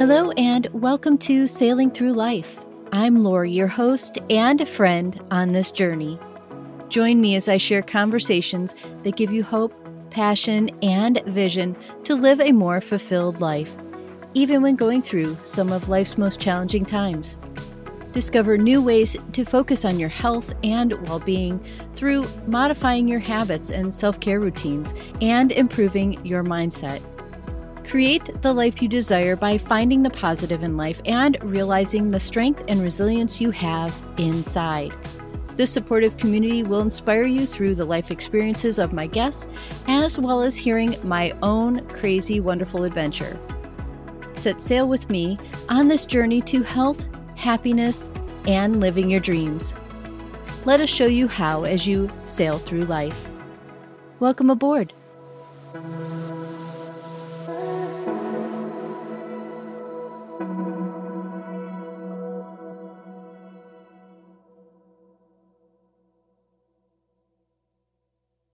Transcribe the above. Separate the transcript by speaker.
Speaker 1: Hello, and welcome to Sailing Through Life. I'm Lori, your host and a friend on this journey. Join me as I share conversations that give you hope, passion, and vision to live a more fulfilled life, even when going through some of life's most challenging times. Discover new ways to focus on your health and well being through modifying your habits and self care routines and improving your mindset. Create the life you desire by finding the positive in life and realizing the strength and resilience you have inside. This supportive community will inspire you through the life experiences of my guests, as well as hearing my own crazy, wonderful adventure. Set sail with me on this journey to health, happiness, and living your dreams. Let us show you how as you sail through life. Welcome aboard.